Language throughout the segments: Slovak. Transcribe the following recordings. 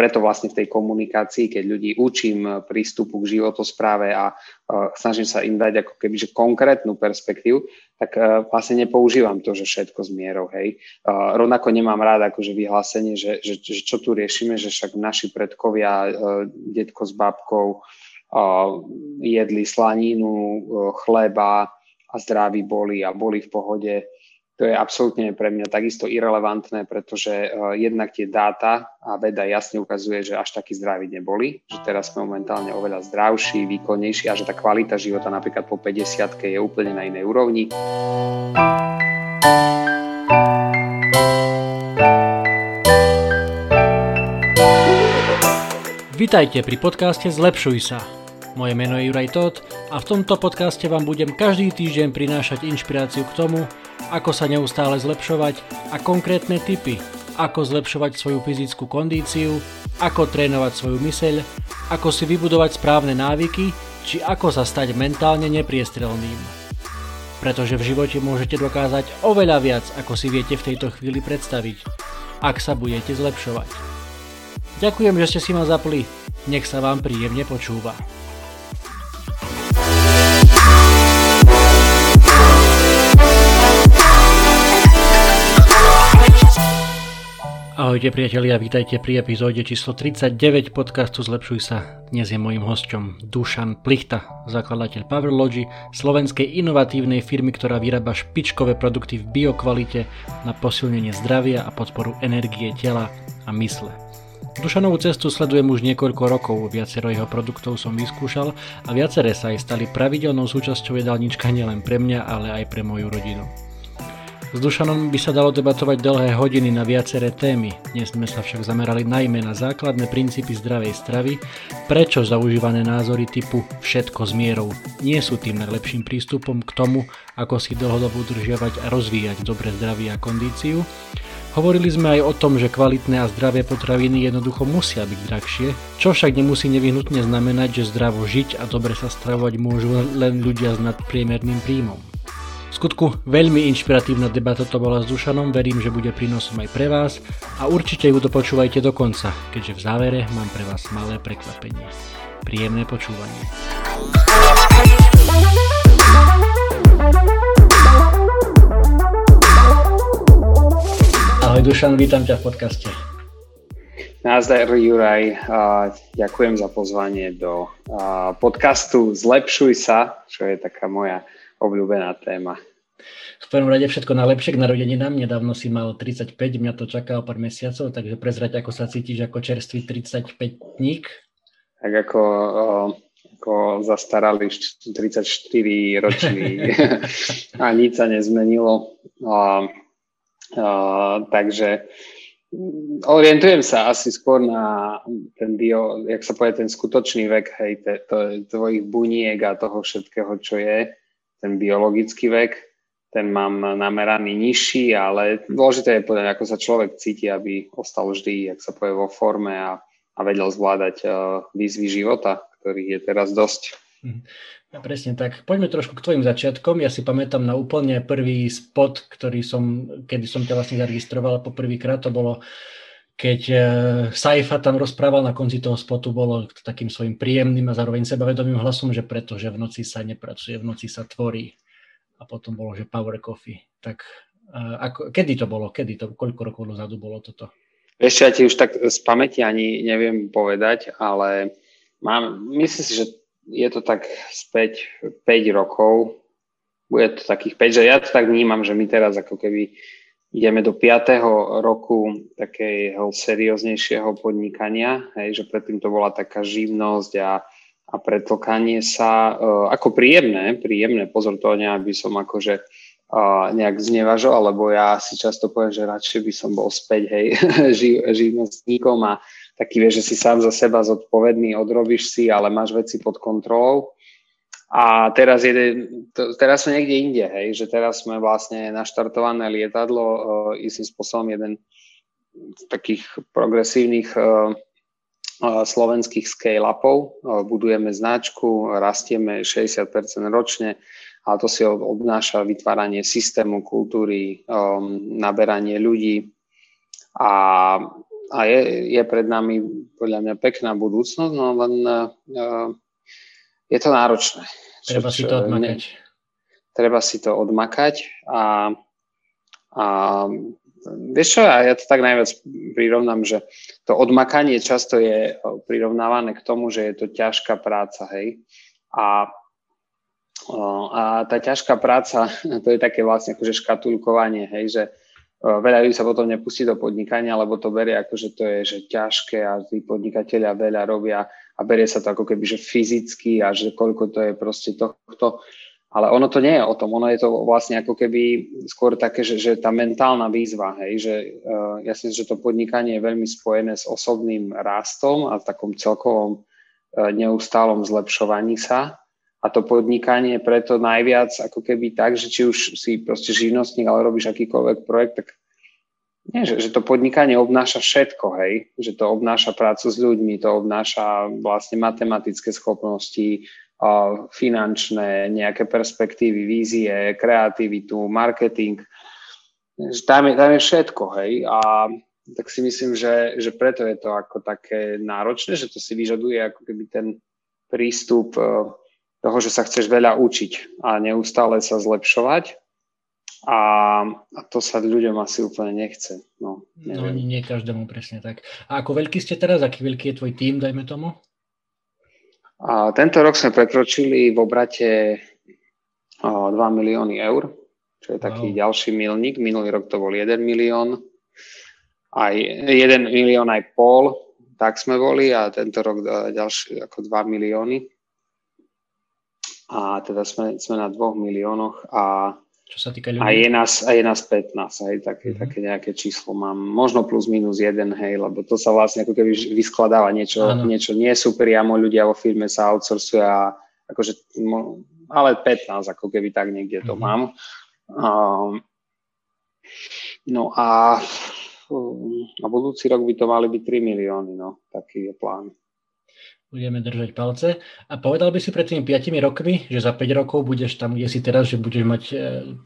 preto vlastne v tej komunikácii, keď ľudí učím prístupu k životospráve a snažím sa im dať ako keby konkrétnu perspektívu, tak vlastne nepoužívam to, že všetko s mierou, hej. Rovnako nemám rád akože vyhlásenie, že, že, že čo tu riešime, že však naši predkovia, detko s babkou jedli slaninu, chleba a zdraví boli a boli v pohode to je absolútne pre mňa takisto irrelevantné, pretože uh, jednak tie dáta a veda jasne ukazuje, že až takí zdraví neboli, že teraz sme momentálne oveľa zdravší, výkonnejší a že tá kvalita života napríklad po 50 je úplne na inej úrovni. Vítajte pri podcaste Zlepšuj sa. Moje meno je Juraj Todt a v tomto podcaste vám budem každý týždeň prinášať inšpiráciu k tomu, ako sa neustále zlepšovať a konkrétne tipy, ako zlepšovať svoju fyzickú kondíciu, ako trénovať svoju myseľ, ako si vybudovať správne návyky, či ako sa stať mentálne nepriestrelným. Pretože v živote môžete dokázať oveľa viac, ako si viete v tejto chvíli predstaviť, ak sa budete zlepšovať. Ďakujem, že ste si ma zapli, nech sa vám príjemne počúva. Ahojte priatelia, vítajte pri epizóde číslo 39 podcastu Zlepšuj sa. Dnes je mojím hosťom Dušan Plichta, zakladateľ Powerlogy, slovenskej inovatívnej firmy, ktorá vyrába špičkové produkty v biokvalite na posilnenie zdravia a podporu energie tela a mysle. Dušanovú cestu sledujem už niekoľko rokov, viacero jeho produktov som vyskúšal a viaceré sa aj stali pravidelnou súčasťou jedálnička nielen pre mňa, ale aj pre moju rodinu. S Dušanom by sa dalo debatovať dlhé hodiny na viaceré témy. Dnes sme sa však zamerali najmä na základné princípy zdravej stravy, prečo zaužívané názory typu všetko s mierou nie sú tým najlepším prístupom k tomu, ako si dlhodobo udržiavať a rozvíjať dobre zdravie a kondíciu. Hovorili sme aj o tom, že kvalitné a zdravé potraviny jednoducho musia byť drahšie, čo však nemusí nevyhnutne znamenať, že zdravo žiť a dobre sa stravovať môžu len ľudia s nadpriemerným príjmom. V skutku veľmi inšpiratívna debata to bola s Dušanom, verím, že bude prínosom aj pre vás a určite ju dopočúvajte do konca, keďže v závere mám pre vás malé prekvapenie. Príjemné počúvanie. Ahoj Dušan, vítam ťa v podcaste. Nazdar Juraj, ďakujem za pozvanie do podcastu Zlepšuj sa, čo je taká moja obľúbená téma. V prvom rade všetko najlepšie k narodeninám. Nedávno si mal 35, mňa to čaká o pár mesiacov, takže prezrať, ako sa cítiš ako čerstvý 35-ník. Tak ako, ako zastarali 34 ročný a nič sa nezmenilo. A, a, takže orientujem sa asi skôr na ten bio, jak sa povie, ten skutočný vek, hej, te, to, tvojich buniek a toho všetkého, čo je ten biologický vek, ten mám nameraný nižší, ale dôležité je povedať, ako sa človek cíti, aby ostal vždy, ak sa povie, vo forme a, a vedel zvládať uh, výzvy života, ktorých je teraz dosť. Ja, mhm. presne tak. Poďme trošku k tvojim začiatkom. Ja si pamätám na úplne prvý spot, ktorý som, kedy som ťa vlastne zaregistroval poprvýkrát, to bolo keď uh, Saifa tam rozprával na konci toho spotu, bolo takým svojim príjemným a zároveň sebavedomým hlasom, že pretože v noci sa nepracuje, v noci sa tvorí. A potom bolo, že Power Coffee. Tak uh, ako, kedy to bolo? Kedy to? Koľko rokov dozadu bolo toto? Ešte ja ti už tak z pamäti ani neviem povedať, ale mám, myslím si, že je to tak späť 5 rokov. Bude to takých 5, že ja to tak vnímam, že my teraz ako keby ideme do 5. roku takého serióznejšieho podnikania, hej, že predtým to bola taká živnosť a, a pretlkanie sa, uh, ako príjemné, príjemné, pozor to aby som akože uh, nejak znevažoval, lebo ja si často poviem, že radšej by som bol späť, hej, živ, živnostníkom a taký vieš, že si sám za seba zodpovedný, odrobíš si, ale máš veci pod kontrolou a teraz, je, teraz sme niekde inde, hej, že teraz sme vlastne naštartované lietadlo uh, istým spôsobom jeden z takých progresívnych uh, uh, slovenských scale-upov. Uh, budujeme značku, rastieme 60% ročne, ale to si obnáša vytváranie systému, kultúry, um, naberanie ľudí a a je, je pred nami podľa mňa pekná budúcnosť, no len uh, je to náročné. Treba si to odmakať. Ne, treba si to odmakať a, a vieš čo, ja to tak najviac prirovnám, že to odmakanie často je prirovnávané k tomu, že je to ťažká práca, hej. A, a tá ťažká práca, to je také vlastne akože škatulkovanie, hej, že veľa ľudí sa potom nepustí do podnikania, lebo to berie ako, že to je že ťažké a tí podnikatelia veľa robia a berie sa to ako keby, že fyzicky a že koľko to je proste tohto. Ale ono to nie je o tom, ono je to vlastne ako keby skôr také, že, že tá mentálna výzva, hej, že uh, ja si myslím, že to podnikanie je veľmi spojené s osobným rastom a takom celkovom uh, neustálom zlepšovaní sa. A to podnikanie preto najviac ako keby tak, že či už si proste živnostník, ale robíš akýkoľvek projekt, tak nie, že, že to podnikanie obnáša všetko, hej, že to obnáša prácu s ľuďmi, to obnáša vlastne matematické schopnosti, finančné, nejaké perspektívy, vízie, kreativitu, marketing. Tam je, tam je všetko, hej. A tak si myslím, že, že preto je to ako také náročné, že to si vyžaduje ako keby ten prístup e, toho, že sa chceš veľa učiť a neustále sa zlepšovať. A, a to sa ľuďom asi úplne nechce. No, no nie každému presne tak. A ako veľký ste teraz? Aký veľký je tvoj tým, dajme tomu? A tento rok sme prekročili v obrate 2 milióny eur, čo je taký wow. ďalší milník. Minulý rok to bol 1 milión, aj 1 milión aj pol, tak sme boli a tento rok ďalší ako 2 milióny. A teda sme, sme na 2 miliónoch a čo sa týka ľudí. A je nás, a je nás 15, hej, také, mm-hmm. také nejaké číslo mám. Možno plus minus jeden, hej, lebo to sa vlastne ako keby vyskladáva niečo, niečo nie sú priamo, ľudia vo firme sa outsourcujú a akože, ale 15 ako keby tak niekde to mm-hmm. mám. Um, no a, a budúci rok by to mali byť 3 milióny, no, taký je plán. Budeme držať palce. A povedal by si pred tými 5 rokmi, že za 5 rokov budeš tam, kde si teraz, že budeš mať e,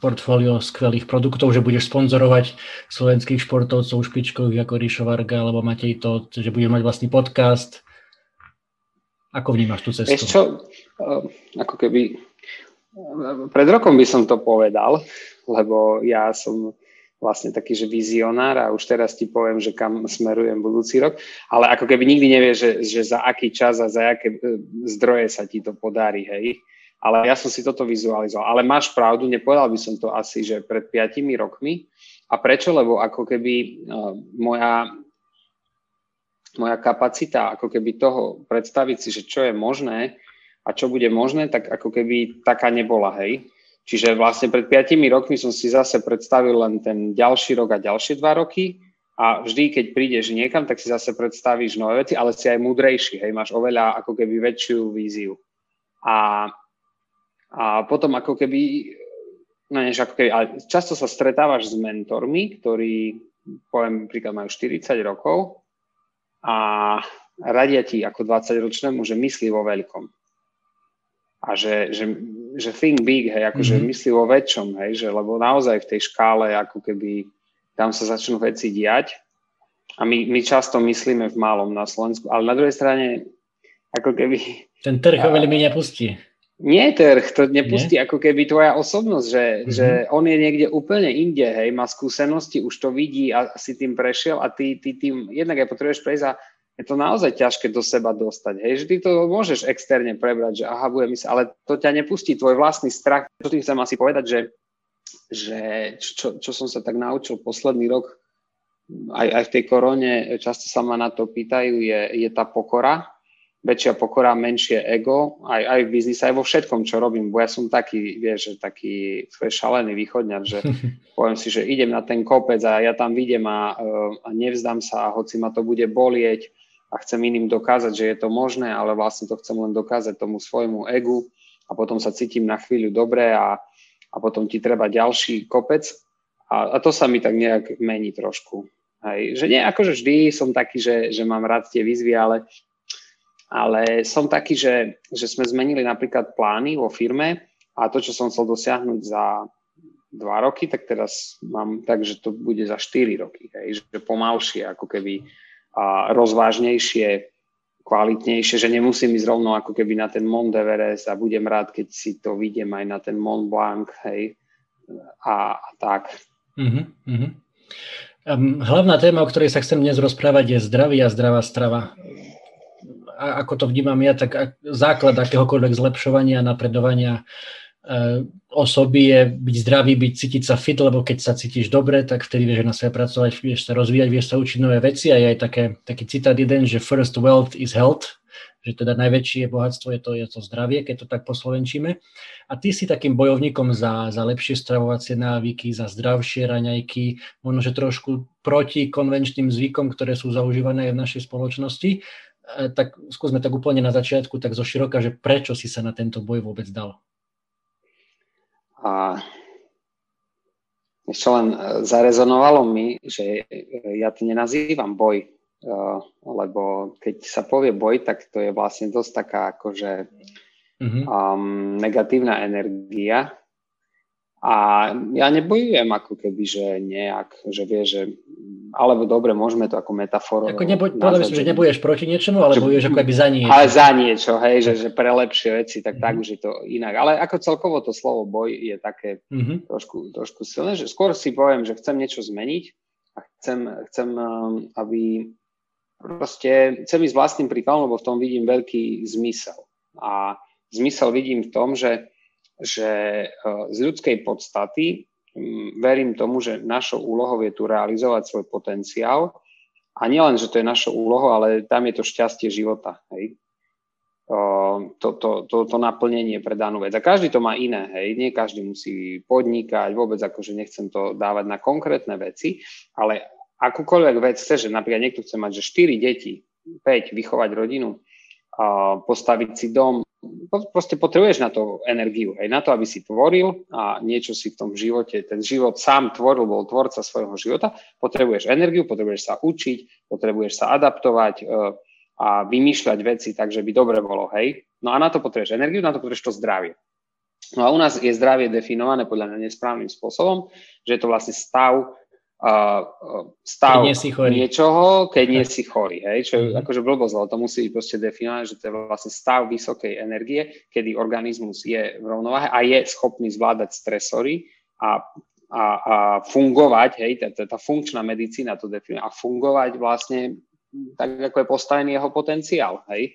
portfólio skvelých produktov, že budeš sponzorovať slovenských športovcov špičkových ako Ríšo Varga alebo Matej Todt, že budeš mať vlastný podcast. Ako vnímaš tú cestu? Čo, e, ako keby e, pred rokom by som to povedal, lebo ja som vlastne taký, že vizionár a už teraz ti poviem, že kam smerujem budúci rok, ale ako keby nikdy nevie, že, že za aký čas a za aké e, zdroje sa ti to podarí, hej. Ale ja som si toto vizualizoval. Ale máš pravdu, nepovedal by som to asi, že pred piatimi rokmi. A prečo? Lebo ako keby uh, moja, moja kapacita, ako keby toho predstaviť si, že čo je možné a čo bude možné, tak ako keby taká nebola, hej. Čiže vlastne pred 5 rokmi som si zase predstavil len ten ďalší rok a ďalšie dva roky. A vždy, keď prídeš niekam, tak si zase predstavíš nové veci, ale si aj múdrejší, hej, máš oveľa ako keby väčšiu víziu. A, a potom ako keby, no než ako keby, ale často sa stretávaš s mentormi, ktorí, poviem príklad, majú 40 rokov a radia ti ako 20-ročnému, že myslí vo veľkom. A že, že, že think big, hej, akože mm-hmm. myslí vo väčšom, hej, že, lebo naozaj v tej škále ako keby tam sa začnú veci diať a my, my často myslíme v malom na Slovensku, ale na druhej strane ako keby... Ten trh ho veľmi nepustí. Nie trh, to nepustí Nie? ako keby tvoja osobnosť, že, mm-hmm. že on je niekde úplne inde, hej, má skúsenosti, už to vidí a si tým prešiel a ty, ty tým, jednak aj potrebuješ prejsť a je to naozaj ťažké do seba dostať. Hej, ty to môžeš externe prebrať, že aha, budem mysleť, ale to ťa nepustí, tvoj vlastný strach. Čo tým chcem asi povedať, že, že čo, čo som sa tak naučil posledný rok, aj, aj v tej korone, často sa ma na to pýtajú, je, je tá pokora. Väčšia pokora, menšie ego, aj, aj v biznise, aj vo všetkom, čo robím. Bo ja som taký, vieš, že taký šalený východňar, že poviem si, že idem na ten kopec a ja tam vidím a, a nevzdám sa, a hoci ma to bude bolieť, a chcem iným dokázať, že je to možné, ale vlastne to chcem len dokázať tomu svojmu egu a potom sa cítim na chvíľu dobre a, a potom ti treba ďalší kopec a, a to sa mi tak nejak mení trošku. Hej. Že nie, akože vždy som taký, že, že mám rád tie výzvy, ale, ale som taký, že, že sme zmenili napríklad plány vo firme a to, čo som chcel dosiahnuť za dva roky, tak teraz mám tak, že to bude za 4 roky, hej, že pomalšie, ako keby a rozvážnejšie, kvalitnejšie, že nemusím ísť rovno ako keby na ten Mont Everest a budem rád, keď si to vidím aj na ten Mont Blanc, hej, a, a tak. Uh-huh, uh-huh. Um, hlavná téma, o ktorej sa chcem dnes rozprávať, je zdravie a zdravá strava. A ako to vnímam ja, tak základ akéhokoľvek zlepšovania, napredovania osoby je byť zdravý, byť, cítiť sa fit, lebo keď sa cítiš dobre, tak vtedy vieš na sebe pracovať, vieš sa rozvíjať, vieš sa učiť nové veci a je aj také, taký citát jeden, že first wealth is health, že teda najväčšie bohatstvo je to, je to zdravie, keď to tak poslovenčíme. A ty si takým bojovníkom za, za lepšie stravovacie návyky, za zdravšie raňajky, možno, že trošku proti konvenčným zvykom, ktoré sú zaužívané aj v našej spoločnosti. E, tak skúsme tak úplne na začiatku, tak zo široka, že prečo si sa na tento boj vôbec dal? A ešte len e, zarezonovalo mi, že ja to nenazývam boj, Eh, lebo keď sa povie boj, tak to je vlastne dosť taká akože mm-hmm. um, negatívna energia. A ja nebojujem ako keby, že nejak, že vie, že alebo dobre, môžeme to ako metaforu. Ako neboj, nazvať, že, že neboješ proti niečomu, ale že, bojuješ ako keby za niečo. Ale za niečo, hej, že, že pre lepšie veci, tak mm-hmm. tak už je to inak. Ale ako celkovo to slovo boj je také mm-hmm. trošku, trošku silné, že skôr si poviem, že chcem niečo zmeniť a chcem, chcem um, aby proste chcem ísť vlastným príkladom, lebo v tom vidím veľký zmysel. A zmysel vidím v tom, že, že e, z ľudskej podstaty verím tomu, že našou úlohou je tu realizovať svoj potenciál. A nielen, že to je našou úlohou, ale tam je to šťastie života. Hej? To, to, to, to naplnenie pre danú vec. A každý to má iné, hej. Nie každý musí podnikať, vôbec akože nechcem to dávať na konkrétne veci, ale akúkoľvek vec chce, že napríklad niekto chce mať, že 4 deti, 5, vychovať rodinu, postaviť si dom, proste potrebuješ na to energiu, aj na to, aby si tvoril a niečo si v tom živote, ten život sám tvoril, bol tvorca svojho života, potrebuješ energiu, potrebuješ sa učiť, potrebuješ sa adaptovať e, a vymýšľať veci tak, že by dobre bolo, hej. No a na to potrebuješ energiu, na to potrebuješ to zdravie. No a u nás je zdravie definované podľa mňa nesprávnym spôsobom, že je to vlastne stav stav keď nie si chorý. niečoho, keď nie si chorý. Hej? Čo je mm-hmm. akože blbosť, ale to musí byť proste definované, že to je vlastne stav vysokej energie, kedy organizmus je v rovnováhe a je schopný zvládať stresory a, a, a fungovať, hej, tá, tá, tá funkčná medicína to definuje, a fungovať vlastne tak, ako je postavený jeho potenciál. Hej?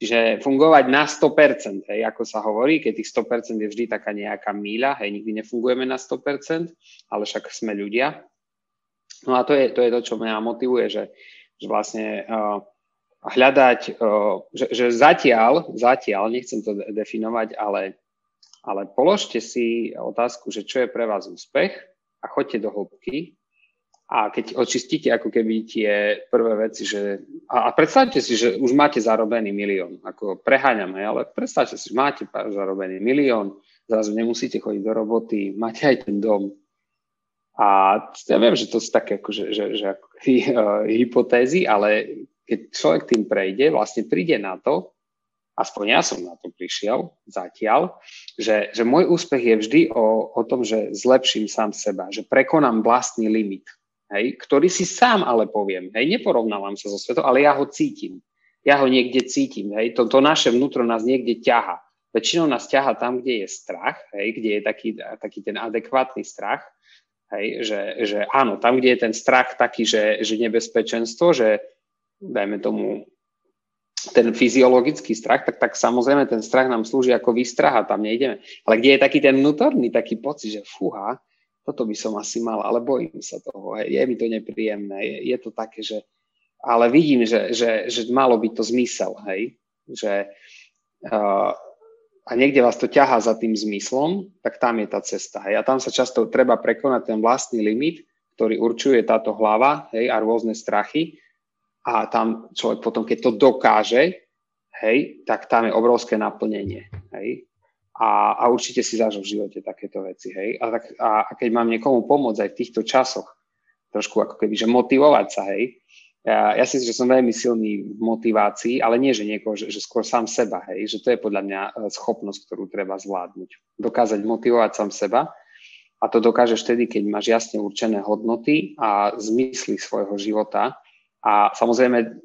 že fungovať na 100%, hej, ako sa hovorí, keď tých 100% je vždy taká nejaká míľa, hej, nikdy nefungujeme na 100%, ale však sme ľudia, No a to je to, je to čo mňa motivuje, že, že vlastne uh, hľadať, uh, že, že zatiaľ, zatiaľ, nechcem to definovať, ale, ale položte si otázku, že čo je pre vás úspech a choďte do hĺbky. A keď očistíte ako keby tie prvé veci, že a, a predstavte si, že už máte zarobený milión, ako preháňame, ale predstavte si, že máte zarobený milión, zrazu nemusíte chodiť do roboty, máte aj ten dom, a ja viem, že to sú také akože, že, že ako, uh, hypotézy, ale keď človek tým prejde, vlastne príde na to, aspoň ja som na to prišiel zatiaľ, že, že môj úspech je vždy o, o tom, že zlepším sám seba, že prekonám vlastný limit, hej, ktorý si sám ale poviem, hej, neporovnávam sa so svetom, ale ja ho cítim. Ja ho niekde cítim, hej, to, to naše vnútro nás niekde ťaha. Väčšinou nás ťaha tam, kde je strach, hej, kde je taký, taký ten adekvátny strach, Hej, že, že áno, tam, kde je ten strach taký, že, že nebezpečenstvo, že dajme tomu ten fyziologický strach, tak, tak samozrejme ten strach nám slúži ako výstraha, tam nejdeme. Ale kde je taký ten vnútorný taký pocit, že fúha, toto by som asi mal, ale bojím sa toho, hej, je mi to nepríjemné, je, je to také, že ale vidím, že, že, že malo by to zmysel, hej, že uh, a niekde vás to ťahá za tým zmyslom, tak tam je tá cesta. Hej. A tam sa často treba prekonať ten vlastný limit, ktorý určuje táto hlava hej, a rôzne strachy. A tam človek potom, keď to dokáže, hej, tak tam je obrovské naplnenie. Hej. A, a určite si zažil v živote takéto veci. Hej. A, tak, a, a keď mám niekomu pomôcť aj v týchto časoch, trošku ako keby, že motivovať sa, hej, ja, ja si myslím, že som veľmi silný v motivácii, ale nie, že niekoho, že, že skôr sám seba, hej, že to je podľa mňa e, schopnosť, ktorú treba zvládnuť. Dokázať motivovať sám seba a to dokážeš vtedy, keď máš jasne určené hodnoty a zmysly svojho života A samozrejme,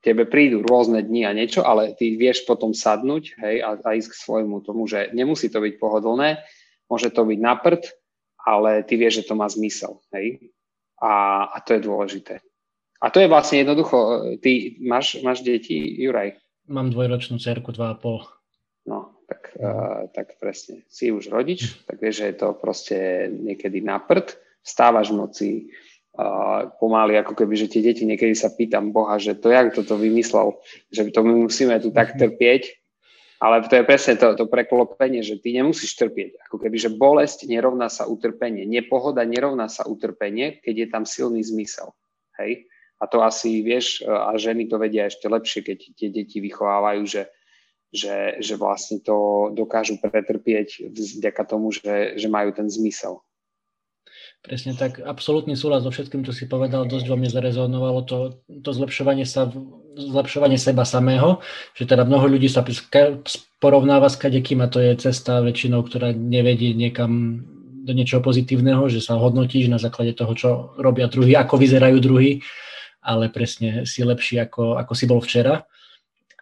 tebe prídu rôzne dni a niečo, ale ty vieš potom sadnúť hej, a, a ísť k svojmu tomu, že nemusí to byť pohodlné, môže to byť na ale ty vieš, že to má zmysel. Hej? A, a to je dôležité. A to je vlastne jednoducho, ty máš, máš deti, Juraj? Mám dvojročnú cerku, dva a pol. No, tak, uh, tak presne. Si už rodič, tak vieš, že je to proste niekedy na prd, vstávaš v noci, uh, pomaly, ako keby, že tie deti niekedy sa pýtam Boha, že to jak toto vymyslel, že to my musíme tu tak trpieť, ale to je presne to, to preklopenie, že ty nemusíš trpieť. Ako keby, že bolesť nerovná sa utrpenie. Nepohoda nerovná sa utrpenie, keď je tam silný zmysel. Hej? A to asi, vieš, a ženy to vedia ešte lepšie, keď tie deti vychovávajú, že, že, že vlastne to dokážu pretrpieť vďaka tomu, že, že majú ten zmysel. Presne tak, absolútny súhlas so všetkým, čo si povedal, dosť vo mne zarezonovalo to, to zlepšovanie, sa, zlepšovanie seba samého, že teda mnoho ľudí sa porovnáva s kadekým a to je cesta väčšinou, ktorá nevedie niekam do niečoho pozitívneho, že sa hodnotíš na základe toho, čo robia druhí, ako vyzerajú druhí, ale presne si lepší, ako, ako si bol včera.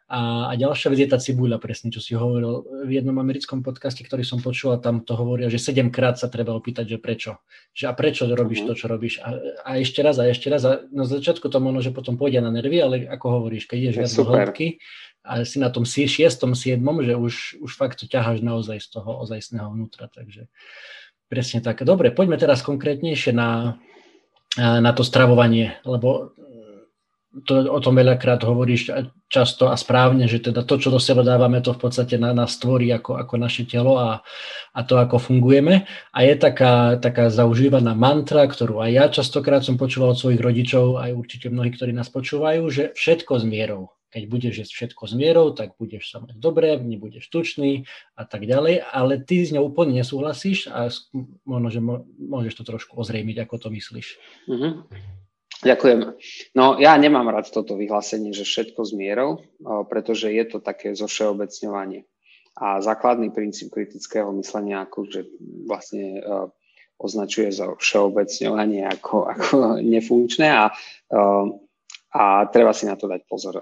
A, a ďalšia vec je tá cibuľa, presne, čo si hovoril v jednom americkom podcaste, ktorý som počul, a tam to hovoria, že sedemkrát sa treba opýtať, že prečo. Že a prečo robíš uh-huh. to, čo robíš. A, a ešte raz, a ešte raz. A na začiatku to možno, že potom pôjde na nervy, ale ako hovoríš, keď ideš viac do hĺbky a si na tom šiestom, siedmom, že už, už fakt to ťaháš naozaj z toho ozajstného vnútra. Takže presne tak. Dobre, poďme teraz konkrétnejšie na, na to stravovanie, lebo to, o tom veľakrát hovoríš často a správne, že teda to, čo do seba dávame, to v podstate na nás tvorí ako, ako naše telo a, a to, ako fungujeme. A je taká, taká zaužívaná mantra, ktorú aj ja častokrát som počúval od svojich rodičov, aj určite mnohí, ktorí nás počúvajú, že všetko s mierou. Keď budeš jesť všetko s mierou, tak budeš sa mať dobre, nebudeš tučný a tak ďalej, ale ty s ňou úplne nesúhlasíš a možno, že môžeš to trošku ozrejmiť, ako to myslíš. Mm-hmm. Ďakujem. No ja nemám rád toto vyhlásenie, že všetko s mierou, pretože je to také zovšeobecňovanie. A základný princíp kritického myslenia akože vlastne označuje za všeobecňovanie ako, ako nefunkčné a, a treba si na to dať pozor.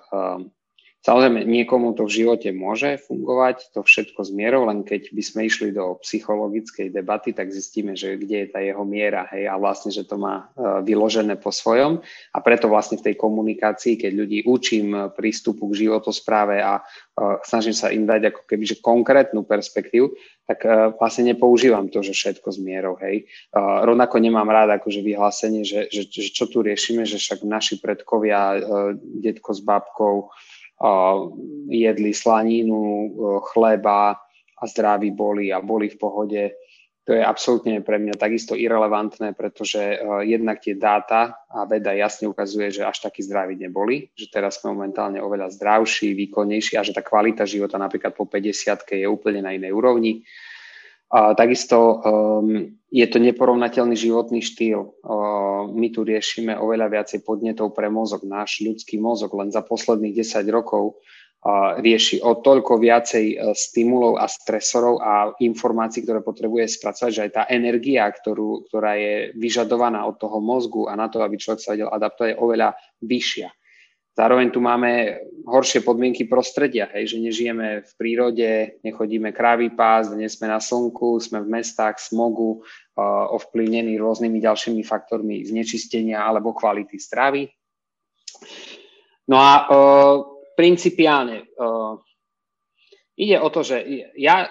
Samozrejme, niekomu to v živote môže fungovať, to všetko s mierou, len keď by sme išli do psychologickej debaty, tak zistíme, že kde je tá jeho miera, hej, a vlastne, že to má e, vyložené po svojom. A preto vlastne v tej komunikácii, keď ľudí učím prístupu k životospráve a uh, snažím sa im dať ako keby že konkrétnu perspektívu, tak vlastne nepoužívam to, že všetko s mierou, hej. Rovnako nemám rád akože vyhlásenie, že, že, že čo tu riešime, že však naši predkovia, detko s babkou, jedli slaninu, chleba a zdraví boli a boli v pohode. To je absolútne pre mňa takisto irrelevantné, pretože jednak tie dáta a veda jasne ukazuje, že až takí zdraví neboli, že teraz sme momentálne oveľa zdravší, výkonnejší a že tá kvalita života napríklad po 50 je úplne na inej úrovni. A takisto um, je to neporovnateľný životný štýl. Uh, my tu riešime oveľa viacej podnetov pre mozog. Náš ľudský mozog len za posledných 10 rokov uh, rieši o toľko viacej uh, stimulov a stresorov a informácií, ktoré potrebuje spracovať, že aj tá energia, ktorú, ktorá je vyžadovaná od toho mozgu a na to, aby človek sa vedel adaptovať, je oveľa vyššia. Zároveň tu máme horšie podmienky prostredia, hej, že nežijeme v prírode, nechodíme krávy pás, nie sme na slnku, sme v mestách, smogu, uh, ovplyvnení rôznymi ďalšími faktormi znečistenia alebo kvality stravy. No a uh, principiálne uh, ide o to, že ja,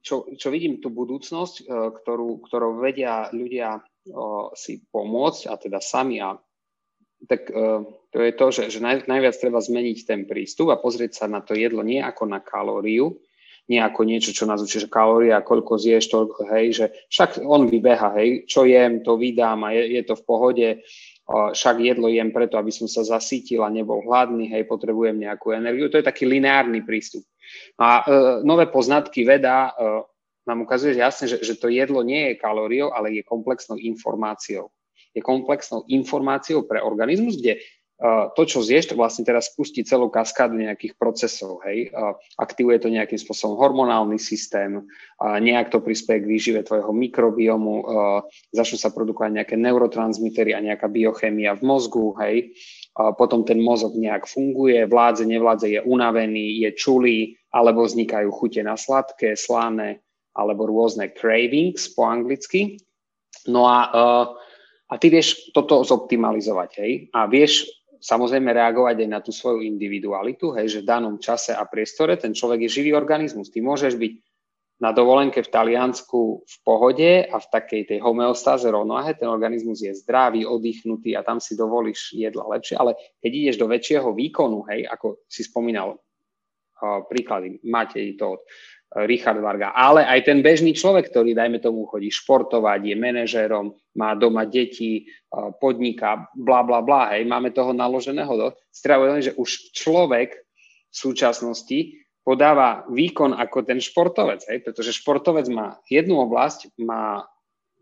čo, čo vidím tú budúcnosť, ktorú, ktorou vedia ľudia si pomôcť, a teda sami a tak uh, to je to, že, že naj, najviac treba zmeniť ten prístup a pozrieť sa na to jedlo nie ako na kalóriu, nie ako niečo, čo nás učí, že kalória, koľko zješ, toľko, hej, že však on vybeha, hej, čo jem, to vydám a je, je to v pohode, uh, však jedlo jem preto, aby som sa zasítil a nebol hladný, hej, potrebujem nejakú energiu. To je taký lineárny prístup. A uh, nové poznatky veda uh, nám ukazuje že jasne, že, že to jedlo nie je kalóriou, ale je komplexnou informáciou je komplexnou informáciou pre organizmus, kde to, čo zješ, vlastne teraz spustí celú kaskádu nejakých procesov. Hej? Aktivuje to nejakým spôsobom hormonálny systém, nejak to prispieje k výžive tvojho mikrobiomu, začnú sa produkovať nejaké neurotransmitery a nejaká biochémia v mozgu, hej? potom ten mozog nejak funguje, vládze, nevládze, je unavený, je čulý, alebo vznikajú chute na sladké, slané, alebo rôzne cravings po anglicky. No a, a ty vieš toto zoptimalizovať, hej? A vieš samozrejme reagovať aj na tú svoju individualitu, hej, že v danom čase a priestore ten človek je živý organizmus. Ty môžeš byť na dovolenke v Taliansku v pohode a v takej tej homeostáze rovnováhe, ten organizmus je zdravý, oddychnutý a tam si dovolíš jedla lepšie, ale keď ideš do väčšieho výkonu, hej, ako si spomínal príklady, máte to od Richard Varga, ale aj ten bežný človek, ktorý, dajme tomu, chodí športovať, je manažérom, má doma deti, podniká, bla, bla, bla, hej, máme toho naloženého do. Strávuje, že už človek v súčasnosti podáva výkon ako ten športovec, hej? pretože športovec má jednu oblasť, má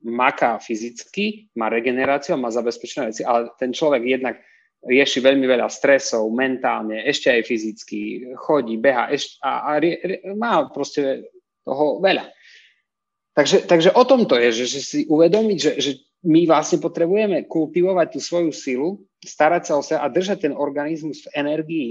maká fyzicky, má regeneráciu, má zabezpečené veci, ale ten človek jednak rieši veľmi veľa stresov mentálne, ešte aj fyzicky, chodí, beha ešte, a, a rie, rie, má proste toho veľa. Takže, takže o tom to je, že, že si uvedomiť, že, že my vlastne potrebujeme kultivovať tú svoju silu, starať sa o seba a držať ten organizmus v energii,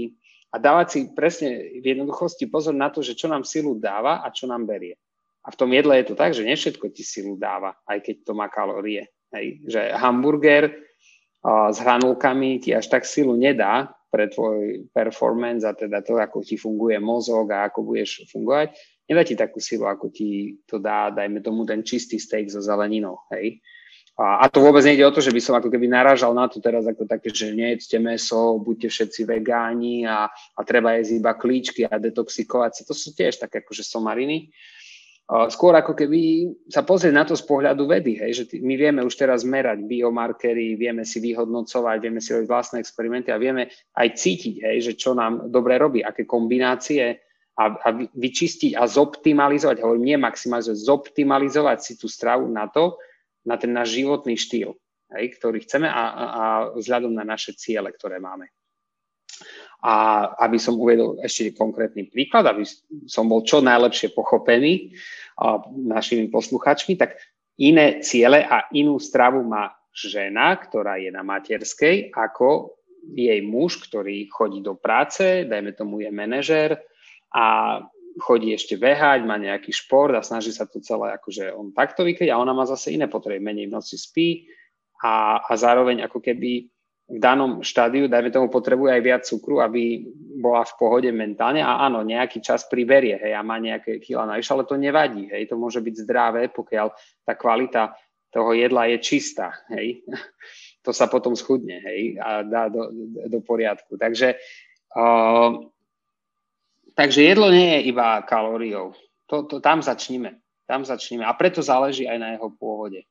a dávať si presne v jednoduchosti pozor na to, že čo nám silu dáva a čo nám berie. A v tom jedle je to tak, že nevšetko ti silu dáva, aj keď to má kalórie. Hej. Že hamburger s hranulkami ti až tak silu nedá pre tvoj performance a teda to, ako ti funguje mozog a ako budeš fungovať, nedá ti takú silu, ako ti to dá, dajme tomu, ten čistý steak so zeleninou. Hej. A, a to vôbec nejde o to, že by som ako keby narážal na to teraz ako také, že nejedzte meso, buďte všetci vegáni a, a treba jesť iba klíčky a detoxikovať sa. To sú tiež také akože somariny. Skôr ako keby sa pozrieť na to z pohľadu vedy, hej, že my vieme už teraz merať biomarkery, vieme si vyhodnocovať, vieme si robiť vlastné experimenty a vieme aj cítiť, hej, že čo nám dobre robí, aké kombinácie a, a vyčistiť a zoptimalizovať, hovorím nie maximalizovať, zoptimalizovať si tú stravu na to, na ten náš životný štýl, hej, ktorý chceme a, a vzhľadom na naše ciele, ktoré máme. A aby som uvedol ešte konkrétny príklad, aby som bol čo najlepšie pochopený našimi posluchačmi, tak iné ciele a inú stravu má žena, ktorá je na materskej, ako jej muž, ktorý chodí do práce, dajme tomu je manažér a chodí ešte behať, má nejaký šport a snaží sa to celé akože on takto vykryť a ona má zase iné potreby, menej v noci spí a, a zároveň ako keby v danom štádiu, dajme tomu, potrebuje aj viac cukru, aby bola v pohode mentálne a áno, nejaký čas priberie, hej, a má nejaké kila navyše, ale to nevadí, hej, to môže byť zdravé, pokiaľ tá kvalita toho jedla je čistá, hej, to sa potom schudne, hej, a dá do, do poriadku. Takže uh, Takže jedlo nie je iba kalóriou. To, to, tam začníme. Tam začníme. A preto záleží aj na jeho pôvode.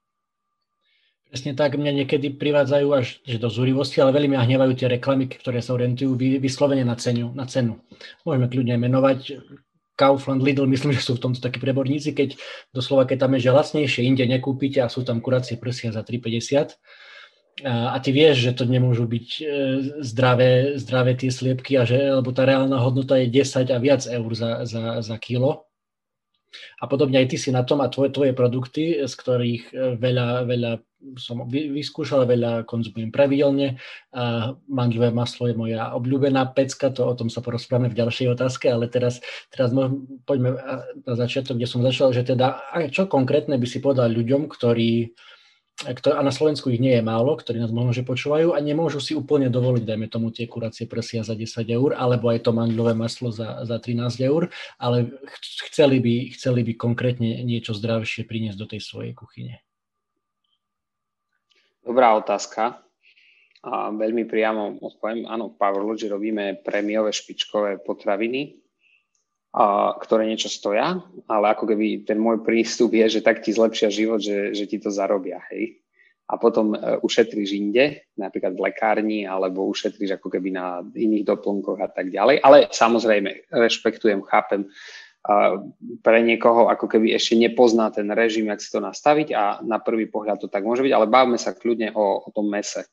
Presne tak, mňa niekedy privádzajú až do zúrivosti, ale veľmi ma hnevajú tie reklamy, ktoré sa orientujú vyslovene na cenu. Na cenu. Môžeme kľudne menovať Kaufland, Lidl, myslím, že sú v tomto takí preborníci, keď doslova, keď tam je že lacnejšie, inde nekúpite a sú tam kuracie prsia za 3,50 a ty vieš, že to nemôžu byť e, zdravé, zdravé tie sliepky a že, lebo tá reálna hodnota je 10 a viac eur za, za, za kilo. A podobne aj ty si na tom a tvoje, tvoje produkty, z ktorých e, veľa, veľa som vyskúšal, veľa konzumujem pravidelne. A mandľové maslo je moja obľúbená pecka, to o tom sa porozprávame v ďalšej otázke, ale teraz, teraz poďme na začiatok, kde som začal, že teda čo konkrétne by si povedal ľuďom, ktorí a na Slovensku ich nie je málo, ktorí nás možno že počúvajú a nemôžu si úplne dovoliť, dajme tomu tie kuracie prsia za 10 eur, alebo aj to mandľové maslo za, za 13 eur, ale chceli by, chceli by konkrétne niečo zdravšie priniesť do tej svojej kuchyne. Dobrá otázka. A veľmi priamo odpoviem, áno, Powerlogy robíme prémiové špičkové potraviny, a, ktoré niečo stoja, ale ako keby ten môj prístup je, že tak ti zlepšia život, že, že ti to zarobia, hej. A potom uh, ušetríš inde, napríklad v lekárni, alebo ušetríš ako keby na iných doplnkoch a tak ďalej. Ale samozrejme, rešpektujem, chápem, uh, pre niekoho ako keby ešte nepozná ten režim, jak si to nastaviť a na prvý pohľad to tak môže byť, ale bavme sa kľudne o, o tom mese.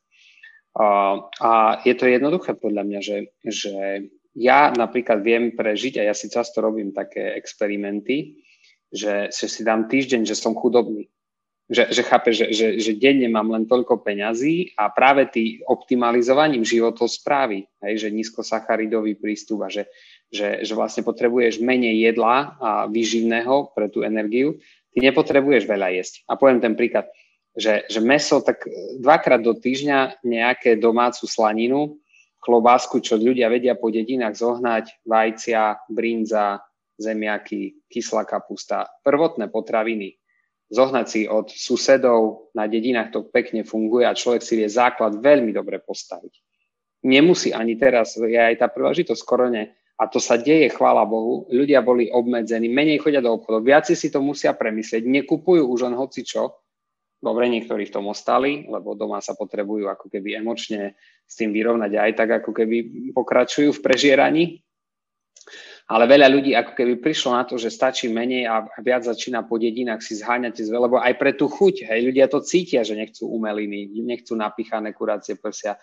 Uh, a je to jednoduché podľa mňa, že, že ja napríklad viem prežiť a ja si často robím také experimenty, že, že si dám týždeň, že som chudobný. že, že chápe, že, že, že denne mám len toľko peňazí a práve tý optimalizovaním životosprávy, hej, že nízkosacharidový prístup a že, že, že vlastne potrebuješ menej jedla a výživného pre tú energiu, ty nepotrebuješ veľa jesť. A poviem ten príklad, že, že meso tak dvakrát do týždňa nejaké domácu slaninu, klobásku, čo ľudia vedia po dedinách zohnať, vajcia, brinza, zemiaky, kyslá kapusta, prvotné potraviny, zohnať si od susedov na dedinách to pekne funguje a človek si vie základ veľmi dobre postaviť. Nemusí ani teraz, je aj tá príležitosť korone, a to sa deje, chvála Bohu, ľudia boli obmedzení, menej chodia do obchodov, viac si to musia premyslieť, nekupujú už len hoci čo, dobre, niektorí v tom ostali, lebo doma sa potrebujú ako keby emočne s tým vyrovnať aj tak, ako keby pokračujú v prežieraní, ale veľa ľudí ako keby prišlo na to, že stačí menej a viac začína po dedinách si zháňať lebo aj pre tú chuť, hej, ľudia to cítia, že nechcú umeliny, nechcú napíchané kurácie prsia.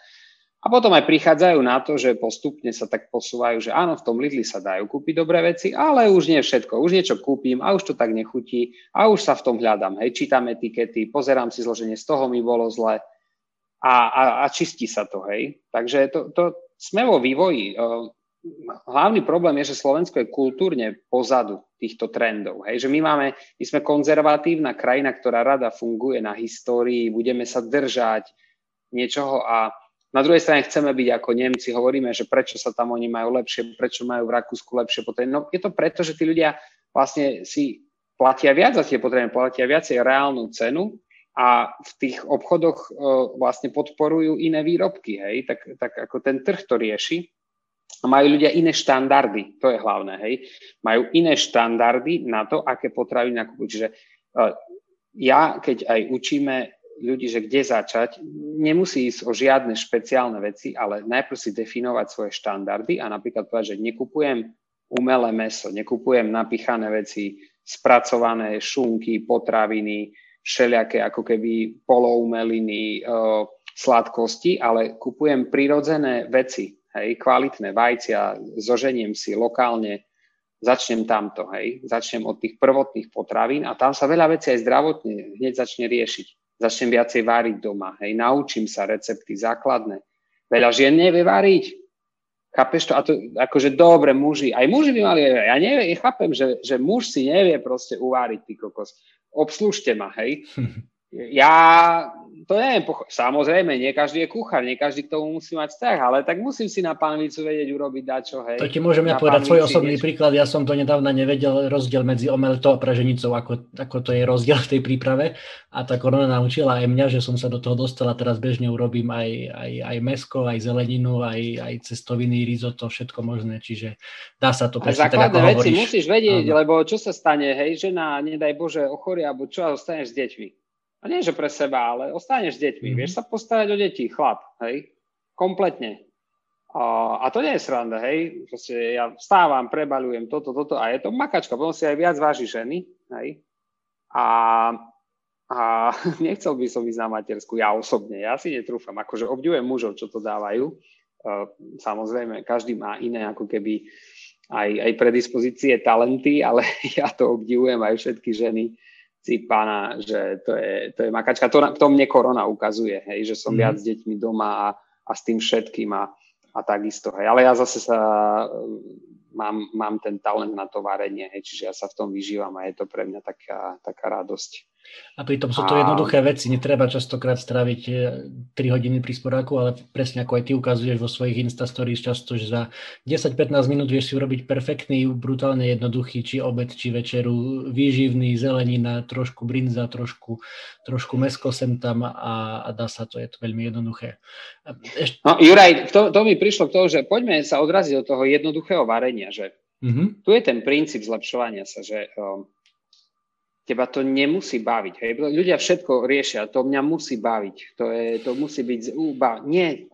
A potom aj prichádzajú na to, že postupne sa tak posúvajú, že áno, v tom Lidli sa dajú kúpiť dobré veci, ale už nie všetko. Už niečo kúpim a už to tak nechutí a už sa v tom hľadám. Hej, čítam etikety, pozerám si zloženie, z toho mi bolo zle a, a, a čistí sa to. Hej. Takže to, to sme vo vývoji hlavný problém je, že Slovensko je kultúrne pozadu týchto trendov. Hej? Že my, máme, my sme konzervatívna krajina, ktorá rada funguje na histórii, budeme sa držať niečoho a na druhej strane chceme byť ako Nemci, hovoríme, že prečo sa tam oni majú lepšie, prečo majú v Rakúsku lepšie potreby. No je to preto, že tí ľudia vlastne si platia viac za tie potreby, platia viacej reálnu cenu a v tých obchodoch uh, vlastne podporujú iné výrobky, hej, tak, tak ako ten trh to rieši a majú ľudia iné štandardy, to je hlavné, hej. Majú iné štandardy na to, aké potraviny nakupujú. Čiže uh, ja, keď aj učíme ľudí, že kde začať, nemusí ísť o žiadne špeciálne veci, ale najprv si definovať svoje štandardy a napríklad povedať, že nekupujem umelé meso, nekupujem napichané veci, spracované šunky, potraviny, všelijaké ako keby poloumeliny, uh, sladkosti, ale kupujem prirodzené veci, hej, kvalitné vajcia, zoženiem si lokálne, začnem tamto, hej, začnem od tých prvotných potravín a tam sa veľa vecí aj zdravotne hneď začne riešiť. Začnem viacej váriť doma, hej, naučím sa recepty základné. Veľa žien nevie váriť. Chápeš to? A to akože dobre muži, aj muži by mali, ja neviem, chápem, že, že muž si nevie proste uváriť, ty kokos. Obslužte ma, hej. Ja to neviem, samozrejme, nie každý je kuchár, nie každý k tomu musí mať vzťah, ale tak musím si na pánvicu vedieť urobiť dačo, hej. To ti môžem ja povedať svoj osobný niečo. príklad, ja som to nedávno nevedel rozdiel medzi omeltou a praženicou, ako, ako to je rozdiel v tej príprave a tá korona naučila aj mňa, že som sa do toho dostala, teraz bežne urobím aj, aj, aj mesko, aj zeleninu, aj, aj cestoviny, risotto, všetko možné, čiže dá sa to presne tak, ako veci hovoríš. musíš vedieť, Áno. lebo čo sa stane, hej, žena, nedaj Bože, ochoria, alebo čo, a zostaneš s deťmi a nie, že pre seba, ale ostaneš s deťmi. Mm-hmm. Vieš sa postarať o deti, chlap, hej? Kompletne. A, a to nie je sranda, hej? Proste ja vstávam, prebalujem toto, toto a je to makačka. Potom si aj viac váži ženy, hej? A, a nechcel by som ísť na matersku, ja osobne, ja si netrúfam. Akože obdivujem mužov, čo to dávajú. Samozrejme, každý má iné ako keby aj, aj predispozície, talenty, ale ja to obdivujem aj všetky ženy, pána, že to je, to je makačka. To, to mne korona ukazuje, hej, že som mm. viac s deťmi doma a, a s tým všetkým a, a takisto. Hej. Ale ja zase sa mám, mám ten talent na to varenie, hej, čiže ja sa v tom vyžívam a je to pre mňa taká, taká radosť. A pritom sú to a... jednoduché veci, netreba častokrát straviť 3 e, hodiny pri sporáku, ale presne ako aj ty ukazuješ vo svojich Insta Stories často, že za 10-15 minút vieš si urobiť perfektný, brutálne jednoduchý, či obed, či večeru, výživný, zelenina, trošku brinza, trošku, trošku mesko sem tam a, a dá sa to, je to veľmi jednoduché. Eš... No Juraj, to, to mi prišlo k tomu, že poďme sa odraziť do toho jednoduchého varenia, že mm-hmm. tu je ten princíp zlepšovania sa, že um, teba to nemusí baviť. Hej? Ľudia všetko riešia, to mňa musí baviť, to, je, to musí byť úba. Nie,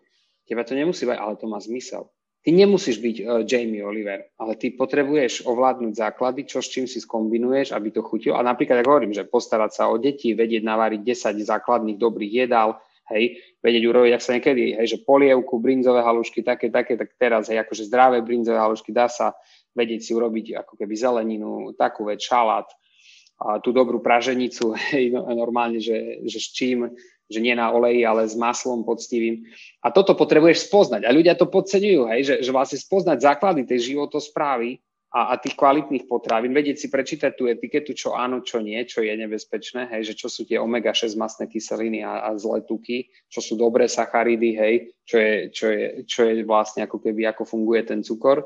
teba to nemusí baviť, ale to má zmysel. Ty nemusíš byť uh, Jamie Oliver, ale ty potrebuješ ovládnuť základy, čo s čím si skombinuješ, aby to chutilo. A napríklad, ako hovorím, že postarať sa o deti, vedieť navariť 10 základných dobrých jedál, hej, vedieť urobiť, ak sa niekedy, hej, že polievku, brinzové halušky, také, také, tak teraz, hej, akože zdravé brinzové halušky, dá sa vedieť si urobiť ako keby zeleninu, takú vec, šalát, a tú dobrú praženicu, hej, no, normálne, že, že s čím, že nie na oleji, ale s maslom poctivým. A toto potrebuješ spoznať. A ľudia to podceňujú, hej, že, že vlastne spoznať základy tej životosprávy a, a tých kvalitných potravín, vedieť si prečítať tú etiketu, čo áno, čo nie, čo je nebezpečné, hej, že čo sú tie omega-6 masné kyseliny a, a zlé tuky, čo sú dobré sacharidy, hej, čo je, čo, je, čo je vlastne ako keby, ako funguje ten cukor.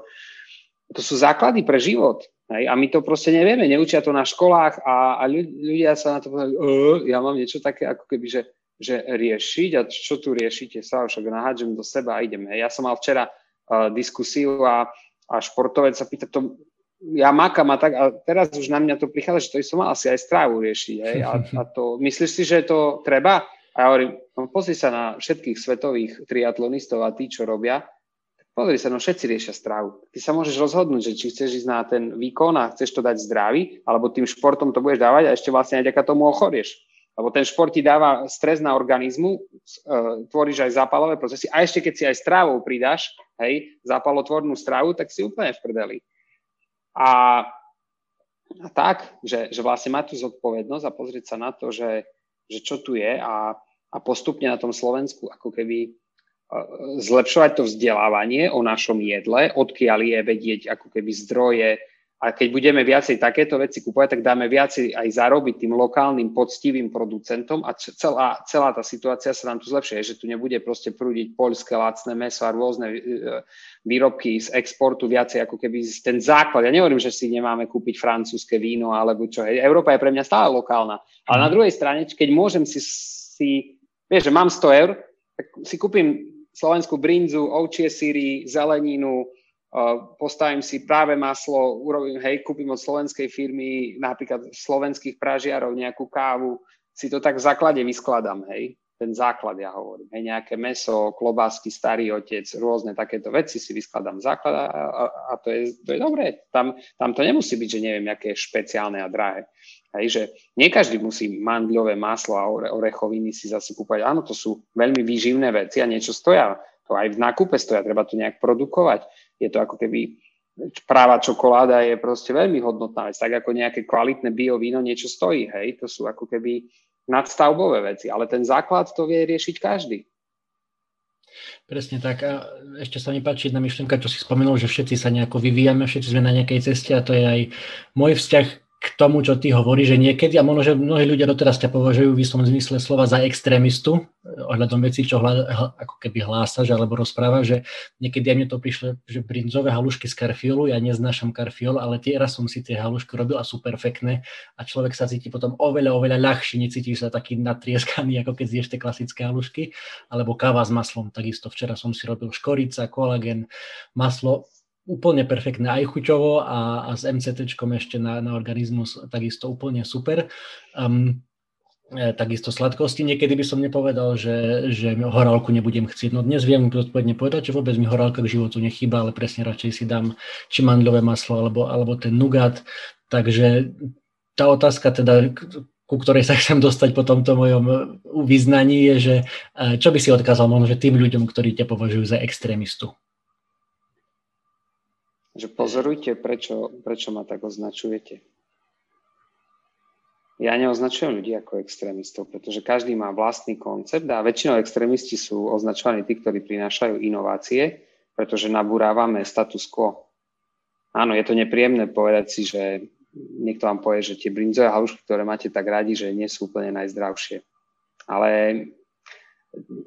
To sú základy pre život. Hej? A my to proste nevieme, neučia to na školách a, a ľudia sa na to povedali, ja mám niečo také ako keby, že, že riešiť a čo tu riešite sa, však nahádžem do seba a idem. Hej? Ja som mal včera uh, diskusiu a, a športovec sa pýta, to, ja makám a tak a teraz už na mňa to prichádza, že to som mal asi aj strávu riešiť. Hej? A, a to, myslíš si, že to treba? A ja hovorím, no pozri sa na všetkých svetových triatlonistov a tí, čo robia, Pozri sa, no všetci riešia stravu. Ty sa môžeš rozhodnúť, že či chceš ísť na ten výkon a chceš to dať zdravý, alebo tým športom to budeš dávať a ešte vlastne aj ďaká tomu ochorieš. Lebo ten šport ti dáva stres na organizmu, uh, tvoríš aj zápalové procesy a ešte keď si aj strávou pridáš, hej, zápalotvornú stravu, tak si úplne v prdeli. A, a tak, že, že vlastne mať tú zodpovednosť a pozrieť sa na to, že, že čo tu je a, a postupne na tom Slovensku ako keby zlepšovať to vzdelávanie o našom jedle, odkiaľ je vedieť ako keby zdroje a keď budeme viacej takéto veci kúpovať, tak dáme viacej aj zarobiť tým lokálnym poctivým producentom a celá, celá tá situácia sa nám tu zlepšie, že tu nebude proste prúdiť poľské lacné meso a rôzne e, výrobky z exportu viacej ako keby ten základ. Ja nehovorím, že si nemáme kúpiť francúzske víno alebo čo. Európa je pre mňa stále lokálna. Ale na mhm. druhej strane, keď môžem si, si vieš, že mám 100 eur, tak si kúpim slovenskú brinzu, ovčie síry, zeleninu, postavím si práve maslo, urobím, hej, kúpim od slovenskej firmy napríklad slovenských pražiarov nejakú kávu, si to tak v základe vyskladám, hej, ten základ ja hovorím, hej, nejaké meso, klobásky, starý otec, rôzne takéto veci si vyskladám základ a, a, a to, je, to je dobré. Tam, tam to nemusí byť, že neviem, aké špeciálne a drahé. Hej, že nie každý musí mandľové maslo a ore, orechoviny si zase kúpať. Áno, to sú veľmi výživné veci a niečo stoja. To aj v nákupe stoja, treba to nejak produkovať. Je to ako keby práva čokoláda je proste veľmi hodnotná vec. Tak ako nejaké kvalitné bio víno niečo stojí. Hej, to sú ako keby nadstavbové veci. Ale ten základ to vie riešiť každý. Presne tak. A ešte sa mi páči jedna myšlienka, čo si spomenul, že všetci sa nejako vyvíjame, všetci sme na nejakej ceste a to je aj môj vzťah k tomu, čo ty hovoríš, že niekedy, a možno, že mnohí ľudia doteraz ťa považujú v istom zmysle slova za extrémistu, eh, ohľadom vecí, čo hľa, ako keby hlásaš alebo rozprávaš, že niekedy aj mne to prišlo, že brinzové halušky z karfiolu, ja neznášam karfiol, ale tie raz som si tie halušky robil a sú perfektné a človek sa cíti potom oveľa, oveľa ľahšie, necítiš sa taký natrieskaný, ako keď zješ tie klasické halušky, alebo káva s maslom, takisto včera som si robil škorica, kolagen, maslo, úplne perfektné aj chuťovo a, a s MCT ešte na, na organizmus takisto úplne super. Um, takisto sladkosti. Niekedy by som nepovedal, že, že horálku nebudem chcieť. No dnes viem zodpovedne povedať, že vôbec mi horálka k životu nechýba, ale presne radšej si dám či mandľové maslo alebo, alebo ten nugat. Takže tá otázka teda, ku ktorej sa chcem dostať po tomto mojom vyznaní, je, že e, čo by si odkázal možno že tým ľuďom, ktorí ťa považujú za extrémistu? Že pozorujte, prečo, prečo ma tak označujete. Ja neoznačujem ľudí ako extrémistov, pretože každý má vlastný koncept a väčšinou extrémisti sú označovaní tí, ktorí prinášajú inovácie, pretože nabúrávame status quo. Áno, je to nepríjemné povedať si, že niekto vám povie, že tie brinzové halušky, ktoré máte tak radi, že nie sú úplne najzdravšie. Ale